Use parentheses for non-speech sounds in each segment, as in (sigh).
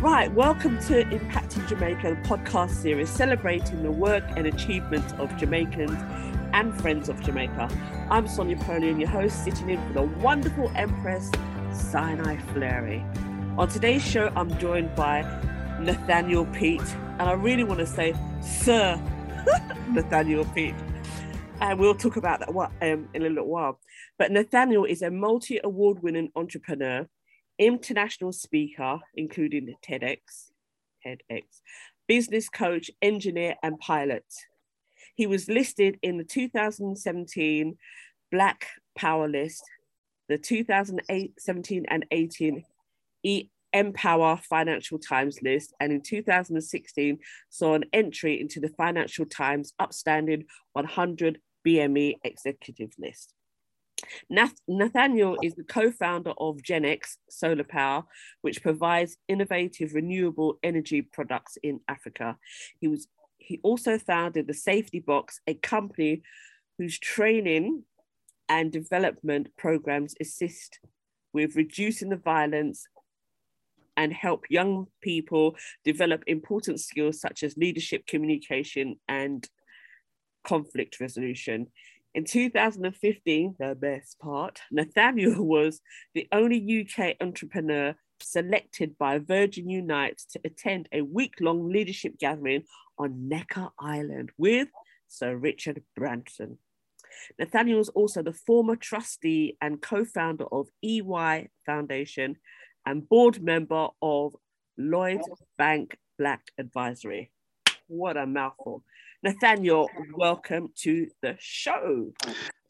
Right, welcome to Impacting Jamaica, the podcast series celebrating the work and achievements of Jamaicans and friends of Jamaica. I'm Sonia Polian, your host, sitting in for the wonderful Empress Sinai Fleury. On today's show, I'm joined by Nathaniel Peat, and I really want to say Sir (laughs) Nathaniel Peat. And we'll talk about that um, in a little while. But Nathaniel is a multi award winning entrepreneur international speaker, including TEDx, TEDx, business coach, engineer, and pilot. He was listed in the 2017 Black Power list, the 2017 and 18 e- Empower Financial Times list, and in 2016 saw an entry into the Financial Times Upstanding 100 BME Executive list. Nath- Nathaniel is the co-founder of Genex Solar Power, which provides innovative renewable energy products in Africa. He was he also founded the Safety Box, a company whose training and development programs assist with reducing the violence and help young people develop important skills such as leadership, communication, and conflict resolution. In 2015, the best part, Nathaniel (laughs) was the only UK entrepreneur selected by Virgin Unite to attend a week long leadership gathering on Necker Island with Sir Richard Branson. Nathaniel is also the former trustee and co founder of EY Foundation and board member of Lloyds Bank Black Advisory. What a mouthful. Nathaniel, welcome to the show.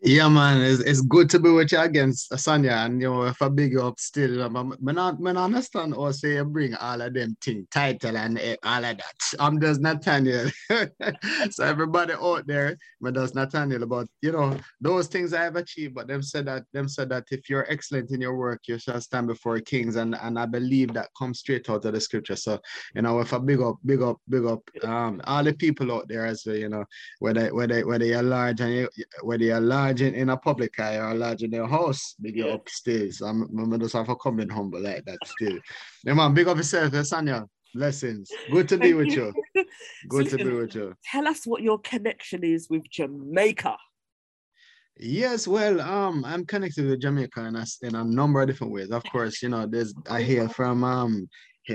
Yeah, man, it's, it's good to be with you again, Sonia. And you know, if I big you up still, um, I, I, I understand also you bring all of them thing, title and uh, all of that. I'm just Nathaniel. (laughs) so everybody out there, but that's Nathaniel But you know those things I have achieved. But them said that them said that if you're excellent in your work, you shall stand before kings. And and I believe that comes straight out of the scripture. So you know, if I big up, big up, big up um all the people out there as well, you know, whether whether whether you're large and you, whether you're large in, a public eye or large in your house, big yeah. up still. I'm, I'm just have come in humble like that still. Yeah, man, big up yourself, eh, Sanya. Blessings. Good to be with you. (laughs) Good so to be with you. Tell us what your connection is with Jamaica. Yes, well, um, I'm connected with Jamaica in a, in a number of different ways. Of course, you know, there's I hear from um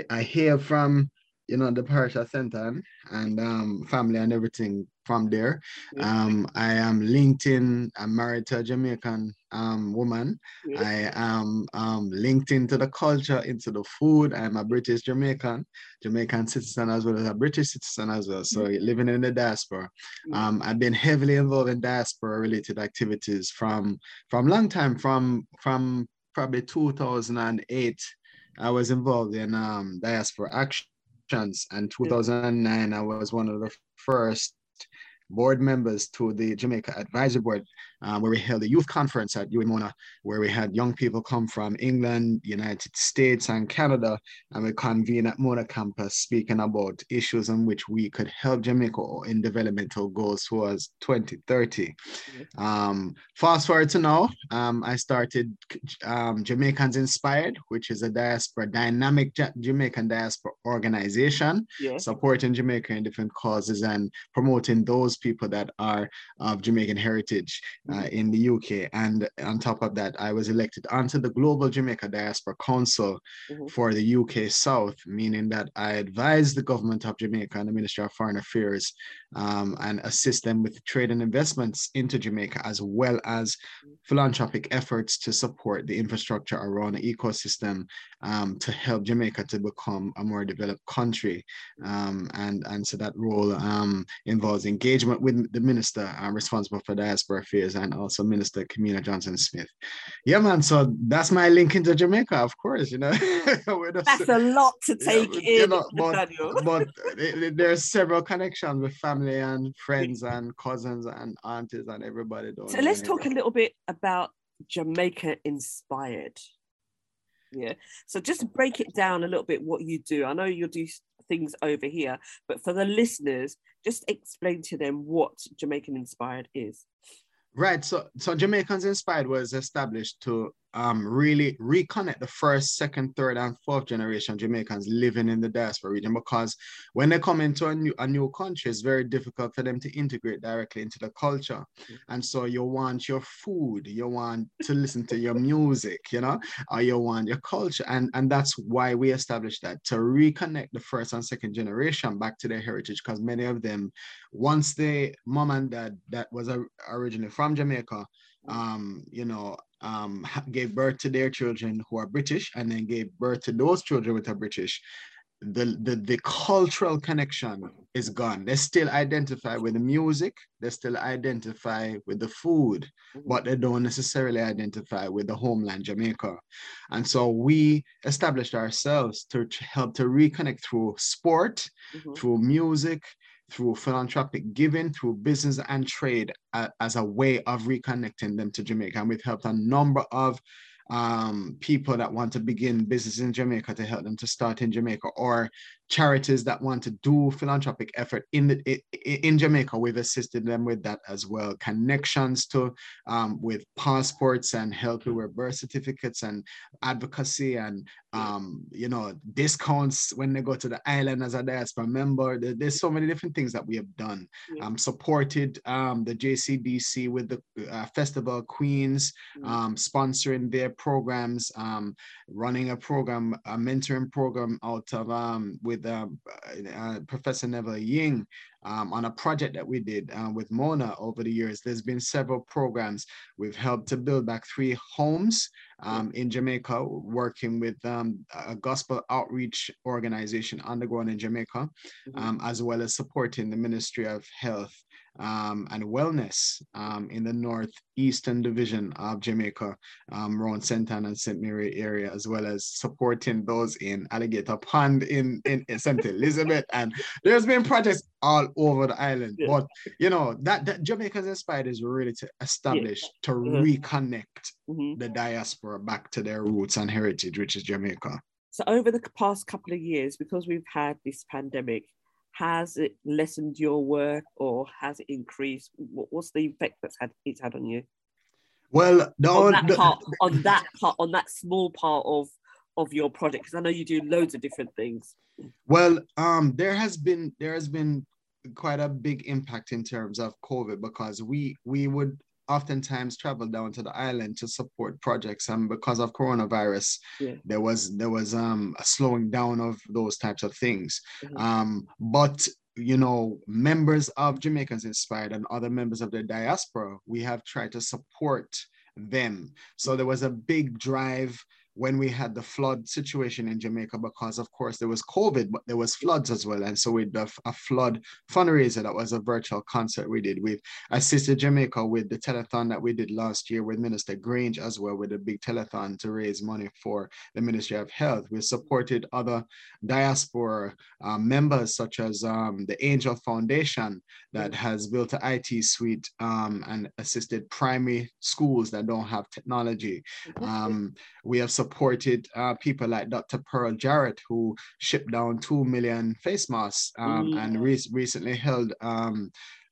I hear from you know the parish at Center and um family and everything from there. Um, I am linked in, I'm married to a Jamaican um, woman. I am um, linked into the culture, into the food. I'm a British Jamaican, Jamaican citizen as well as a British citizen as well. So living in the diaspora. Um, I've been heavily involved in diaspora related activities from from long time, from from probably 2008. I was involved in um, diaspora actions and 2009 I was one of the first board members to the Jamaica Advisory Board, um, where we held a youth conference at UMONA, where we had young people come from England, United States, and Canada, and we convened at Mona campus speaking about issues in which we could help Jamaica in developmental goals towards 2030. Mm-hmm. Um, fast forward to now, um, I started um, Jamaicans Inspired, which is a diaspora, dynamic Jamaican diaspora organization, yeah. supporting Jamaica in different causes and promoting those those people that are of Jamaican heritage uh, mm-hmm. in the UK. And on top of that, I was elected onto the Global Jamaica Diaspora Council mm-hmm. for the UK South, meaning that I advise the government of Jamaica and the Ministry of Foreign Affairs um, and assist them with trade and investments into Jamaica, as well as philanthropic efforts to support the infrastructure around the ecosystem um, to help Jamaica to become a more developed country. Um, and, and so that role um, involves engagement with the minister uh, responsible for diaspora affairs and also Minister Kamina Johnson Smith. Yeah, man. So that's my link into Jamaica, of course. You know, (laughs) that's a lot to take yeah, in. You know, but, but there's several connections with family and (laughs) friends and cousins and aunties and everybody. So let's talk a little bit about Jamaica inspired. Yeah. So just break it down a little bit what you do. I know you'll do things over here, but for the listeners, just explain to them what Jamaican Inspired is. Right. So so Jamaicans Inspired was established to um, really reconnect the first, second, third, and fourth generation Jamaicans living in the diaspora region because when they come into a new, a new country, it's very difficult for them to integrate directly into the culture. Mm-hmm. And so you want your food, you want to listen to your music, you know, or you want your culture. And, and that's why we established that to reconnect the first and second generation back to their heritage because many of them, once they, mom and dad that was originally from Jamaica, um, you know, um, gave birth to their children who are British and then gave birth to those children with are British, the, the, the cultural connection is gone. They still identify with the music, they still identify with the food, but they don't necessarily identify with the homeland, Jamaica. And so we established ourselves to help to reconnect through sport, mm-hmm. through music, through philanthropic giving, through business and trade uh, as a way of reconnecting them to Jamaica. And we've helped a number of um, people that want to begin business in Jamaica to help them to start in Jamaica, or charities that want to do philanthropic effort in the in Jamaica. We've assisted them with that as well. Connections to um, with passports and help with birth certificates and advocacy and um, you know discounts when they go to the island as a diaspora member. There's so many different things that we have done. Um, supported um, the JCDC with the uh, Festival Queens, mm. um, sponsoring their programs, um, running a program, a mentoring program out of um, with with um, uh, Professor Neville Ying um, on a project that we did uh, with Mona over the years. There's been several programs. We've helped to build back three homes um, in Jamaica, working with um, a gospel outreach organization underground in Jamaica, mm-hmm. Um, as well as supporting the Ministry of Health um, and wellness um, in the northeastern division of Jamaica, um, around St. Ann and St. Mary area, as well as supporting those in Alligator Pond in, in, in St. Elizabeth. And there's been projects all over the island. Yeah. But, you know, that, that Jamaica's Inspired is really to establish, yeah. to mm-hmm. reconnect mm-hmm. the diaspora back to their roots and heritage, which is Jamaica. So over the past couple of years, because we've had this pandemic, has it lessened your work or has it increased? What's the effect that's had it's had on you? Well, on that the, part, (laughs) on that part, on that small part of of your project, because I know you do loads of different things. Well, um, there has been there has been quite a big impact in terms of COVID because we we would oftentimes travel down to the island to support projects and because of coronavirus yeah. there was there was um a slowing down of those types of things mm-hmm. um but you know members of jamaicans inspired and other members of the diaspora we have tried to support them so there was a big drive when we had the flood situation in Jamaica, because of course there was COVID, but there was floods as well. And so we did a flood fundraiser that was a virtual concert we did. We've assisted Jamaica with the telethon that we did last year with Minister Grange as well, with a big telethon to raise money for the Ministry of Health. We supported other diaspora uh, members, such as um, the Angel Foundation, that has built an IT suite um, and assisted primary schools that don't have technology. Um, we have supported uh, people like Dr. Pearl Jarrett, who shipped down 2 million face masks um, mm. and re- recently held um,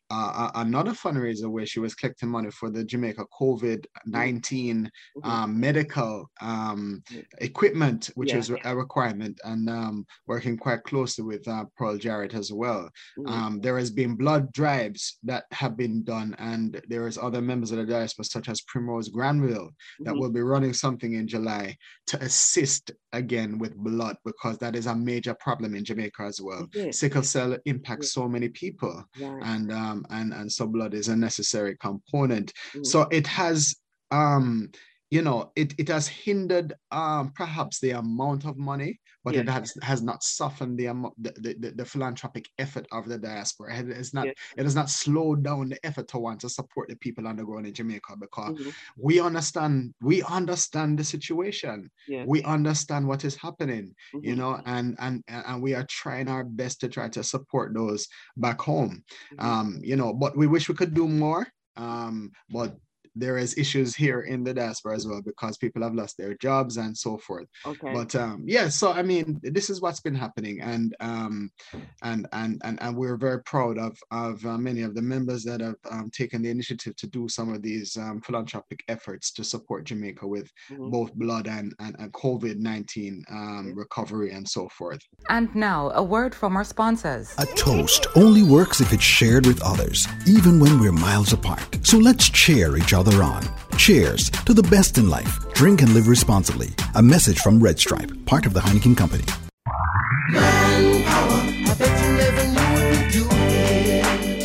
uh, another fundraiser where she was collecting money for the Jamaica COVID 19 mm-hmm. um, medical um, equipment, which yeah. is a requirement, and um, working quite closely with uh, Pearl Jarrett as well. Mm-hmm. Um, there has been blood drives that have been done, and there is other members of the diaspora, such as Primrose Granville, that mm-hmm. will be running something in July to assist again with blood because that is a major problem in Jamaica as well. Sickle cell impacts so many people, right. and um, and and so blood is a necessary component. Mm. So it has um, you know, it, it has hindered um, perhaps the amount of money, but yeah. it has has not softened the, the, the, the philanthropic effort of the diaspora. It is not yeah. it has not slowed down the effort to want to support the people on the ground in Jamaica because mm-hmm. we understand we understand the situation. Yeah. We understand what is happening, mm-hmm. you know, and and and we are trying our best to try to support those back home. Mm-hmm. Um, you know, but we wish we could do more. Um, but there is issues here in the diaspora as well because people have lost their jobs and so forth. Okay. But um, yeah, so I mean, this is what's been happening, and um, and and and and we're very proud of of uh, many of the members that have um, taken the initiative to do some of these um, philanthropic efforts to support Jamaica with mm-hmm. both blood and and, and COVID nineteen um, recovery and so forth. And now a word from our sponsors. A toast only works if it's shared with others, even when we're miles apart. So let's cheer each other other on. Cheers to the best in life. Drink and live responsibly. A message from Red Stripe, part of the Heineken Company.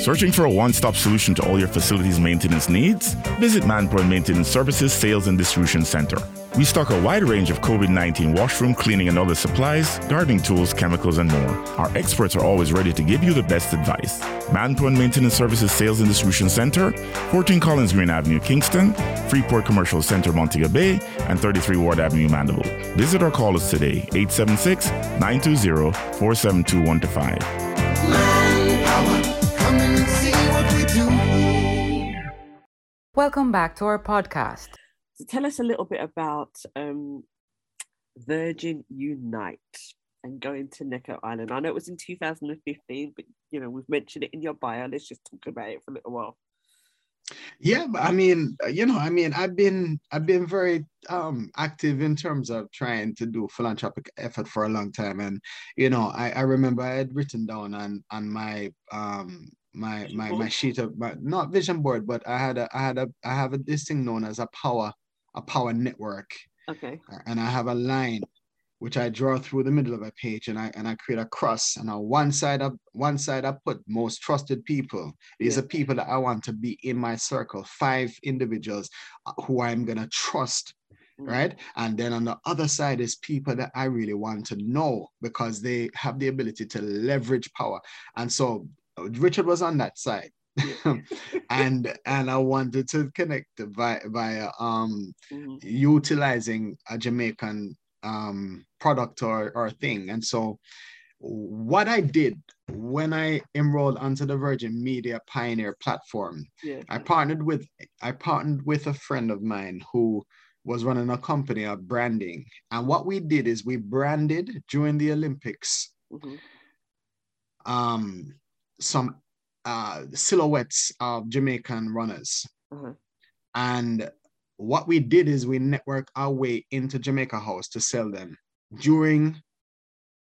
Searching for a one stop solution to all your facilities maintenance needs? Visit Manpoint Maintenance Services Sales and Distribution Center. We stock a wide range of COVID 19 washroom cleaning and other supplies, gardening tools, chemicals, and more. Our experts are always ready to give you the best advice. Manpoint Maintenance Services Sales and Distribution Center, 14 Collins Green Avenue, Kingston, Freeport Commercial Center, Montego Bay, and 33 Ward Avenue, Mandeville. Visit or call us today, 876 920 4721 5. Welcome back to our podcast. So tell us a little bit about um, Virgin Unite and going to Necker Island. I know it was in 2015, but you know we've mentioned it in your bio. Let's just talk about it for a little while. Yeah, I mean, you know, I mean, I've been I've been very um, active in terms of trying to do philanthropic effort for a long time, and you know, I, I remember I had written down on on my um, my my my sheet of my not vision board, but I had a I had a I have a this thing known as a power a power network. Okay. And I have a line which I draw through the middle of a page and I and I create a cross. And on one side of one side I put most trusted people. These yeah. are people that I want to be in my circle, five individuals uh, who I'm gonna trust. Mm. Right. And then on the other side is people that I really want to know because they have the ability to leverage power. And so uh, Richard was on that side. (laughs) and and I wanted to connect via, via um mm-hmm. utilizing a Jamaican um product or or thing. And so what I did when I enrolled onto the Virgin Media Pioneer platform, yeah. I partnered with I partnered with a friend of mine who was running a company of branding. And what we did is we branded during the Olympics mm-hmm. um, some uh, silhouettes of Jamaican runners. Mm-hmm. And what we did is we network our way into Jamaica House to sell them during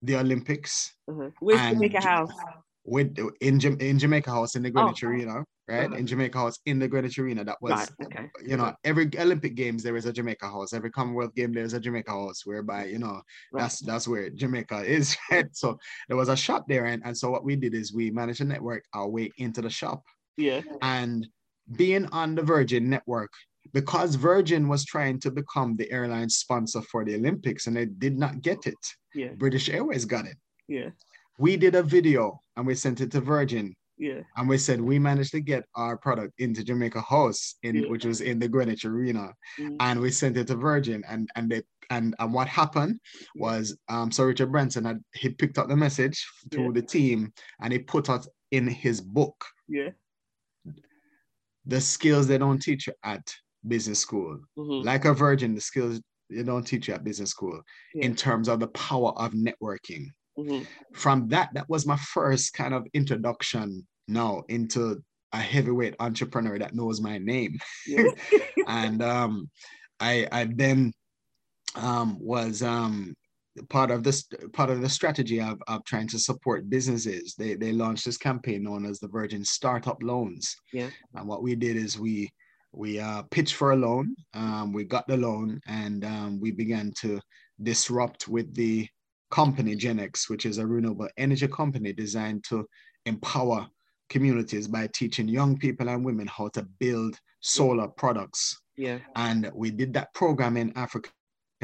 the Olympics. Mm-hmm. With Jamaica House? With in, in Jamaica House in the Greenwich oh. Arena right? In Jamaica House in the Greenwich Arena. That was, right, okay. you know, every Olympic Games there is a Jamaica House. Every Commonwealth Game there is a Jamaica House, whereby you know right. that's that's where Jamaica is, (laughs) right? So there was a shop there, and, and so what we did is we managed to network our way into the shop. Yeah. And being on the Virgin network, because Virgin was trying to become the airline sponsor for the Olympics and they did not get it. Yeah. British Airways got it. Yeah. We did a video and we sent it to Virgin yeah. And we said we managed to get our product into Jamaica House in yeah. which was in the Greenwich Arena. Mm. And we sent it to Virgin and and they and, and what happened was um so Richard Branson had he picked up the message through yeah. the team and he put it in his book. Yeah. The skills they don't teach you at business school. Mm-hmm. Like a virgin, the skills they don't teach you at business school yeah. in terms of the power of networking. Mm-hmm. From that, that was my first kind of introduction now into a heavyweight entrepreneur that knows my name. Yeah. (laughs) and um, I, I then um, was um, part of this part of the strategy of, of trying to support businesses. They, they launched this campaign known as the Virgin Startup Loans. Yeah. And what we did is we we uh, pitched for a loan. Um, we got the loan, and um, we began to disrupt with the company, Genex, which is a renewable energy company designed to empower communities by teaching young people and women how to build solar products. Yeah. And we did that program in Africa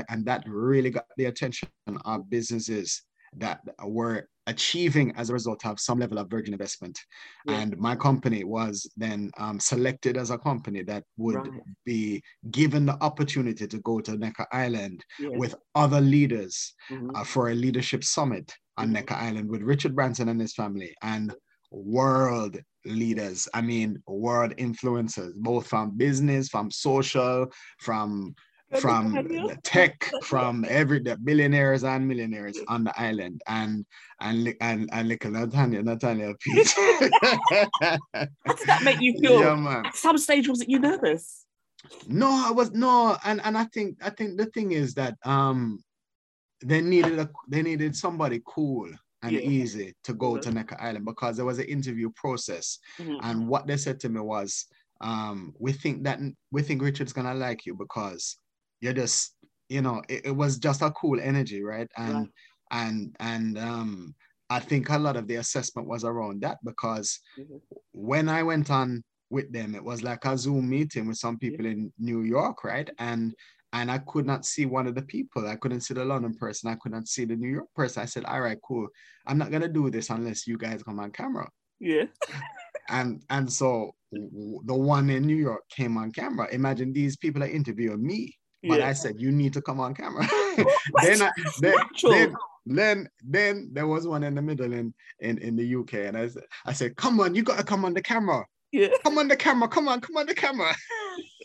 and that really got the attention of businesses that were achieving as a result of some level of virgin investment. Yeah. And my company was then um, selected as a company that would right. be given the opportunity to go to Necker Island with other leaders mm-hmm. uh, for a leadership summit on mm-hmm. Necker Island with Richard Branson and his family and world leaders. I mean, world influencers both from business, from social, from from tech, from every the billionaires and millionaires on the island, and and and and little Nathaniel, Nathaniel Peat. How did that make you (laughs) feel? Yeah, man. At some stage, was it you nervous? No, I was no, and and I think I think the thing is that um they needed a they needed somebody cool and yeah. easy to go mm-hmm. to Necker Island because there was an interview process, mm-hmm. and what they said to me was, um, we think that we think Richard's gonna like you because you're just you know it, it was just a cool energy right and right. and and um i think a lot of the assessment was around that because mm-hmm. when i went on with them it was like a zoom meeting with some people in new york right and and I could not see one of the people. I couldn't see the London person. I could not see the New York person. I said, "All right, cool. I'm not gonna do this unless you guys come on camera." Yeah. (laughs) and and so the one in New York came on camera. Imagine these people are interviewing me, but yeah. I said, you need to come on camera. (laughs) then, I, then, then, then, then there was one in the middle in, in, in the UK. And I said, I said, come on, you got to come on the camera. Yeah. Come on the camera. Come on, come on the camera.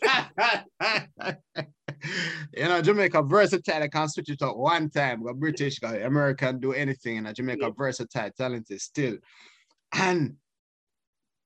(laughs) you know, Jamaica versatile. I can switch it up one time. Got British, got American, do anything. And a Jamaica yeah. versatile, talented still. And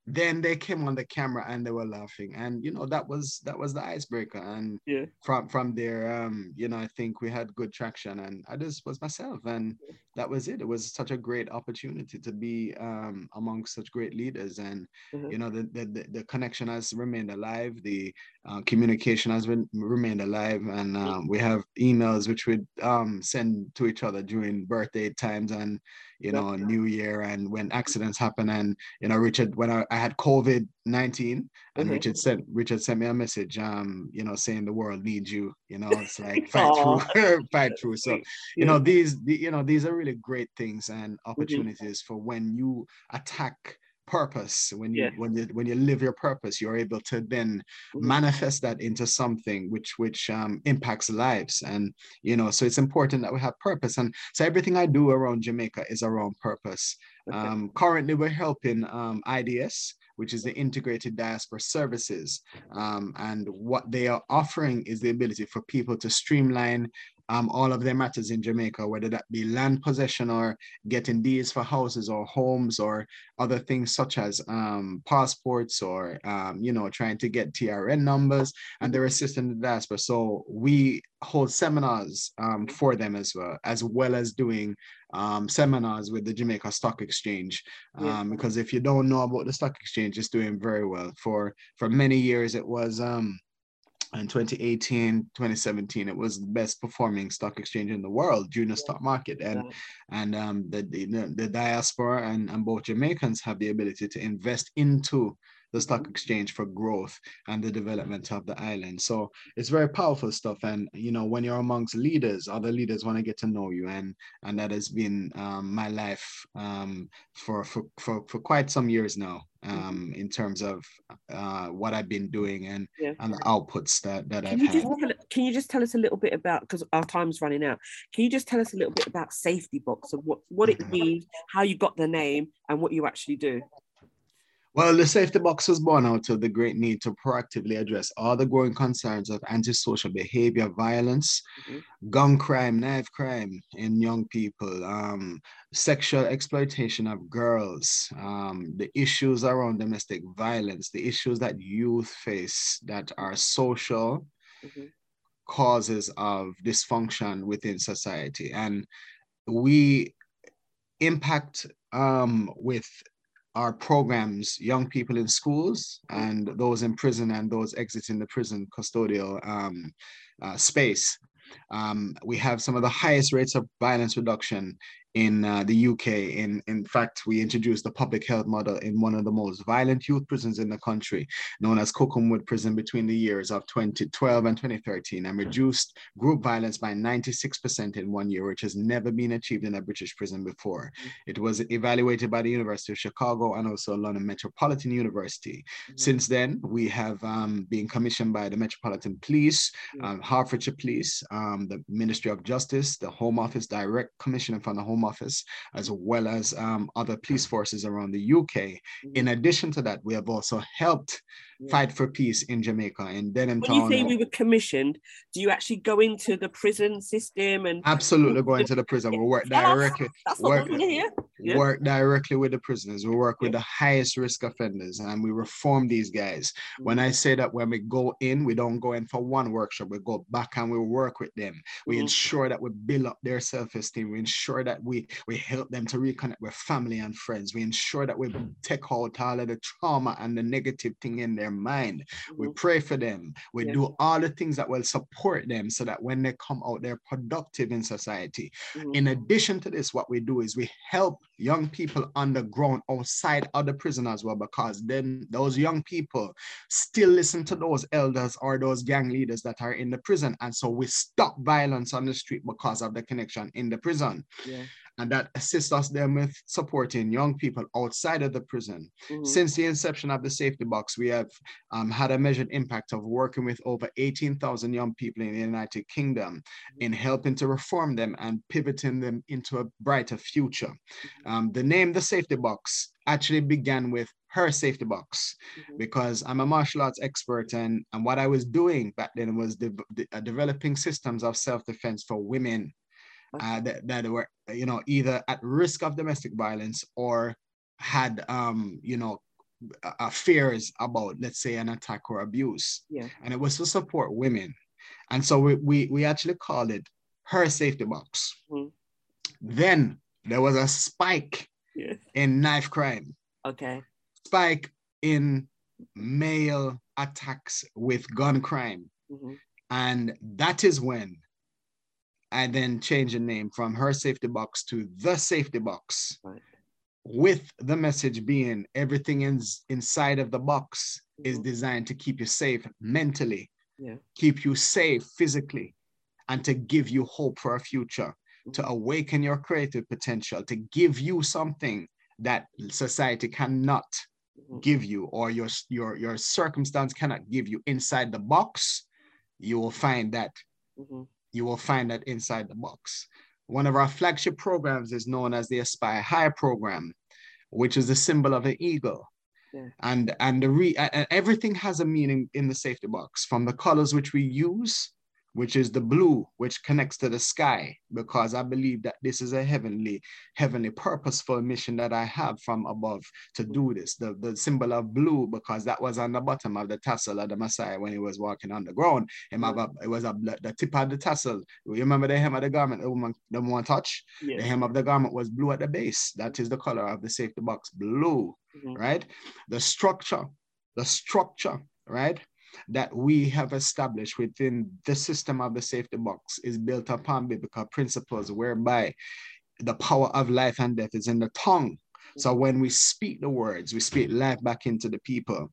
then they came on the camera and they were laughing. And you know that was that was the icebreaker. And yeah. from from there um you know i think we had good traction and i just was myself. And that was it it was such a great opportunity to be um among such great leaders and mm-hmm. you know the, the the connection has remained alive the uh, communication has been remained alive and um, we have emails which we um send to each other during birthday times and you know, New Year and when accidents happen. And, you know, Richard, when I, I had COVID 19 and mm-hmm. Richard sent Richard sent me a message, um, you know, saying the world needs you, you know, it's (laughs) like fight through, (laughs) fight through. So, (laughs) you know, these, the, you know, these are really great things and mm-hmm. opportunities mm-hmm. for when you attack purpose when you yeah. when you when you live your purpose you're able to then mm-hmm. manifest that into something which which um, impacts lives and you know so it's important that we have purpose and so everything i do around jamaica is around purpose okay. um, currently we're helping um, ids which is the integrated diaspora services. Um, and what they are offering is the ability for people to streamline um, all of their matters in Jamaica, whether that be land possession or getting deeds for houses or homes or other things such as um, passports or, um, you know, trying to get TRN numbers and they're assisting the diaspora. So we hold seminars um, for them as well, as well as doing um, seminars with the Jamaica Stock Exchange. Yeah. Um, because if you don't know about the stock exchange, it's doing very well. For for many years, it was um, in 2018 2017 it was the best performing stock exchange in the world during the stock market and yeah. and um, the, the, the diaspora and, and both jamaicans have the ability to invest into the stock exchange for growth and the development of the island. So it's very powerful stuff. And you know, when you're amongst leaders, other leaders want to get to know you, and and that has been um, my life um, for, for for for quite some years now. Um, in terms of uh, what I've been doing and yeah. and the outputs that that can I've you had. Tell, can you just tell us a little bit about because our time's running out? Can you just tell us a little bit about Safety Box and what what it means, how you got the name, and what you actually do? Well, the safety box was born out of the great need to proactively address all the growing concerns of antisocial behavior, violence, mm-hmm. gun crime, knife crime in young people, um, sexual exploitation of girls, um, the issues around domestic violence, the issues that youth face that are social mm-hmm. causes of dysfunction within society. And we impact um, with our programs, young people in schools and those in prison and those exiting the prison custodial um, uh, space. Um, we have some of the highest rates of violence reduction in uh, the UK. In in fact, we introduced the public health model in one of the most violent youth prisons in the country, known as Cookham Wood Prison, between the years of 2012 and 2013, and reduced group violence by 96% in one year, which has never been achieved in a British prison before. Mm-hmm. It was evaluated by the University of Chicago and also London Metropolitan University. Mm-hmm. Since then, we have um, been commissioned by the Metropolitan Police, um, Hertfordshire Police, um, the Ministry of Justice, the Home Office, direct commissioner from the Home Home Office, as well as um, other police forces around the UK. Mm-hmm. In addition to that, we have also helped fight for peace in Jamaica in Denham when you say we were commissioned, do you actually go into the prison system and absolutely go into the prison? We work (laughs) directly. That's, what work, here. Yeah. Work directly with the prisoners. We work with yeah. the highest risk offenders and we reform these guys. Mm-hmm. When I say that when we go in, we don't go in for one workshop, we go back and we work with them. We mm-hmm. ensure that we build up their self-esteem. We ensure that we we help them to reconnect with family and friends. We ensure that we take out all of the trauma and the negative thing in their mind. Mm-hmm. We pray for them. We do all the things that will support them so that when they come out, they're productive in society. Mm-hmm. In addition to this, what we do is we help young people on the ground outside of the prison as well, because then those young people still listen to those elders or those gang leaders that are in the prison. And so we stop violence on the street because of the connection in the prison. Yeah and that assists us then with supporting young people outside of the prison. Mm-hmm. Since the inception of the safety box, we have um, had a measured impact of working with over 18,000 young people in the United Kingdom mm-hmm. in helping to reform them and pivoting them into a brighter future. Mm-hmm. Um, the name the safety box actually began with her safety box mm-hmm. because I'm a martial arts expert and, and what I was doing back then was de- de- uh, developing systems of self-defense for women uh, that, that were, you know, either at risk of domestic violence or had, um, you know, uh, fears about, let's say, an attack or abuse. Yeah. And it was to support women. And so we, we, we actually called it her safety box. Mm-hmm. Then there was a spike yeah. in knife crime. Okay. Spike in male attacks with gun crime. Mm-hmm. And that is when I then change the name from her safety box to the safety box. Right. With the message being everything in, inside of the box mm-hmm. is designed to keep you safe mentally, yeah. keep you safe physically, and to give you hope for a future, mm-hmm. to awaken your creative potential, to give you something that society cannot mm-hmm. give you or your, your, your circumstance cannot give you inside the box, you will find that mm-hmm you will find that inside the box. One of our flagship programs is known as the Aspire High program, which is the symbol of an eagle. Yeah. And and the re, and everything has a meaning in the safety box, from the colors which we use which is the blue, which connects to the sky, because I believe that this is a heavenly, heavenly purposeful mission that I have from above to do this. The, the symbol of blue, because that was on the bottom of the tassel of the Messiah when he was walking on the ground. It was a, the tip of the tassel. You remember the hem of the garment, the woman, the one touch? Yeah. The hem of the garment was blue at the base. That is the color of the safety box, blue, mm-hmm. right? The structure, the structure, right? That we have established within the system of the safety box is built upon biblical principles whereby the power of life and death is in the tongue. So when we speak the words, we speak life back into the people.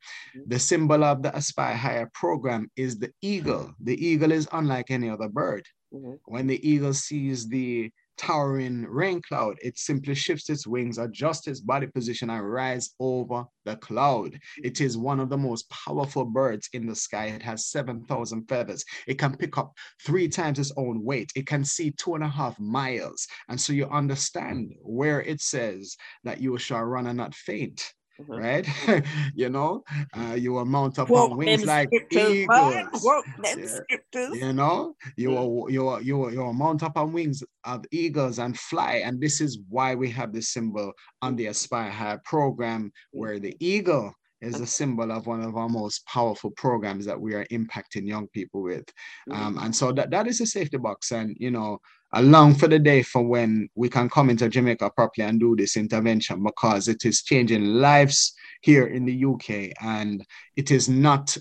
The symbol of the Aspire Higher program is the eagle. The eagle is unlike any other bird. Mm-hmm. When the eagle sees the towering rain cloud. It simply shifts its wings, adjusts its body position, and rises over the cloud. It is one of the most powerful birds in the sky. It has 7,000 feathers. It can pick up three times its own weight. It can see two and a half miles. And so you understand where it says that you shall run and not faint mm-hmm. right? (laughs) you know, uh, you will mount up on wings like eagles. Yeah. You know, you will you will you will, you will mount up on wings of eagles and fly. And this is why we have this symbol on the Aspire High program, where the eagle is a symbol of one of our most powerful programs that we are impacting young people with. Um, and so that, that is a safety box. And, you know, along for the day for when we can come into Jamaica properly and do this intervention because it is changing lives here in the UK and it is not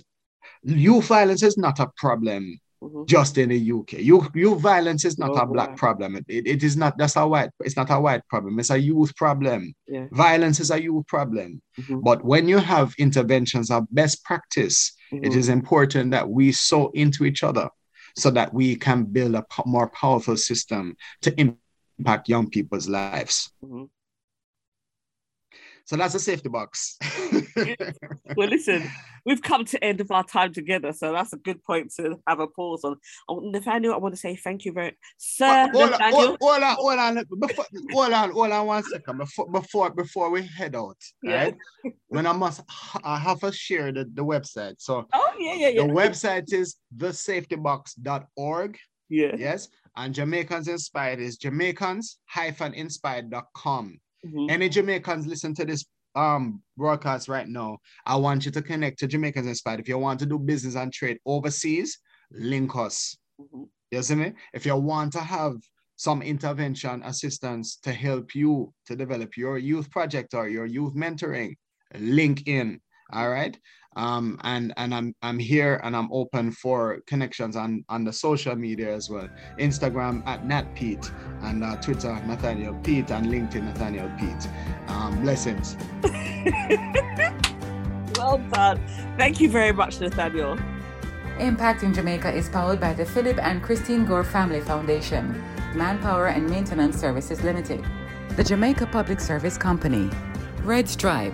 youth violence is not a problem mm-hmm. just in the UK. Youth, youth violence is not oh, a black problem. It, it, it is not, that's a white, it's not a white problem. It's a youth problem. Yeah. Violence is a youth problem. Mhm. But when you have interventions of best practice, it Mhm. is important that we sow into each other so that we can build a more powerful system to impact young people's lives. Mhm. So that's a safety box. (laughs) Well, listen, we've come to end of our time together, so that's a good point to have a pause on. Oh, Nathaniel, I want to say thank you very, sir. hold, on, hold on, hold on, before, hold on, hold on one second before before before we head out. Yeah. Right? When I must I have to share the, the website. So Oh yeah, yeah, yeah. the website is thesafetybox.org. yeah. Yes. And Jamaicans Inspired is Jamaicans-inspired.com. Mhm. Any Jamaicans listen to this um broadcast right now, I want you to connect to Jamaicans Inspired. If you want to do business and trade overseas, link us. Mhm. You see me? If you want to have some intervention assistance to help you to develop your youth project or your youth mentoring, link in. All right. Um, and and I'm I'm here and I'm open for connections on on the social media as well. Instagram at Nat Peat and uh, Twitter Nathaniel Peat and LinkedIn Nathaniel Peat. Um, blessings. (laughs) Well done. Thank you very much, Nathaniel. impact in Jamaica is powered by the Philip and Christine Gore Family Foundation, Manpower and Maintenance Services Limited, the Jamaica Public Service Company, Red Stripe,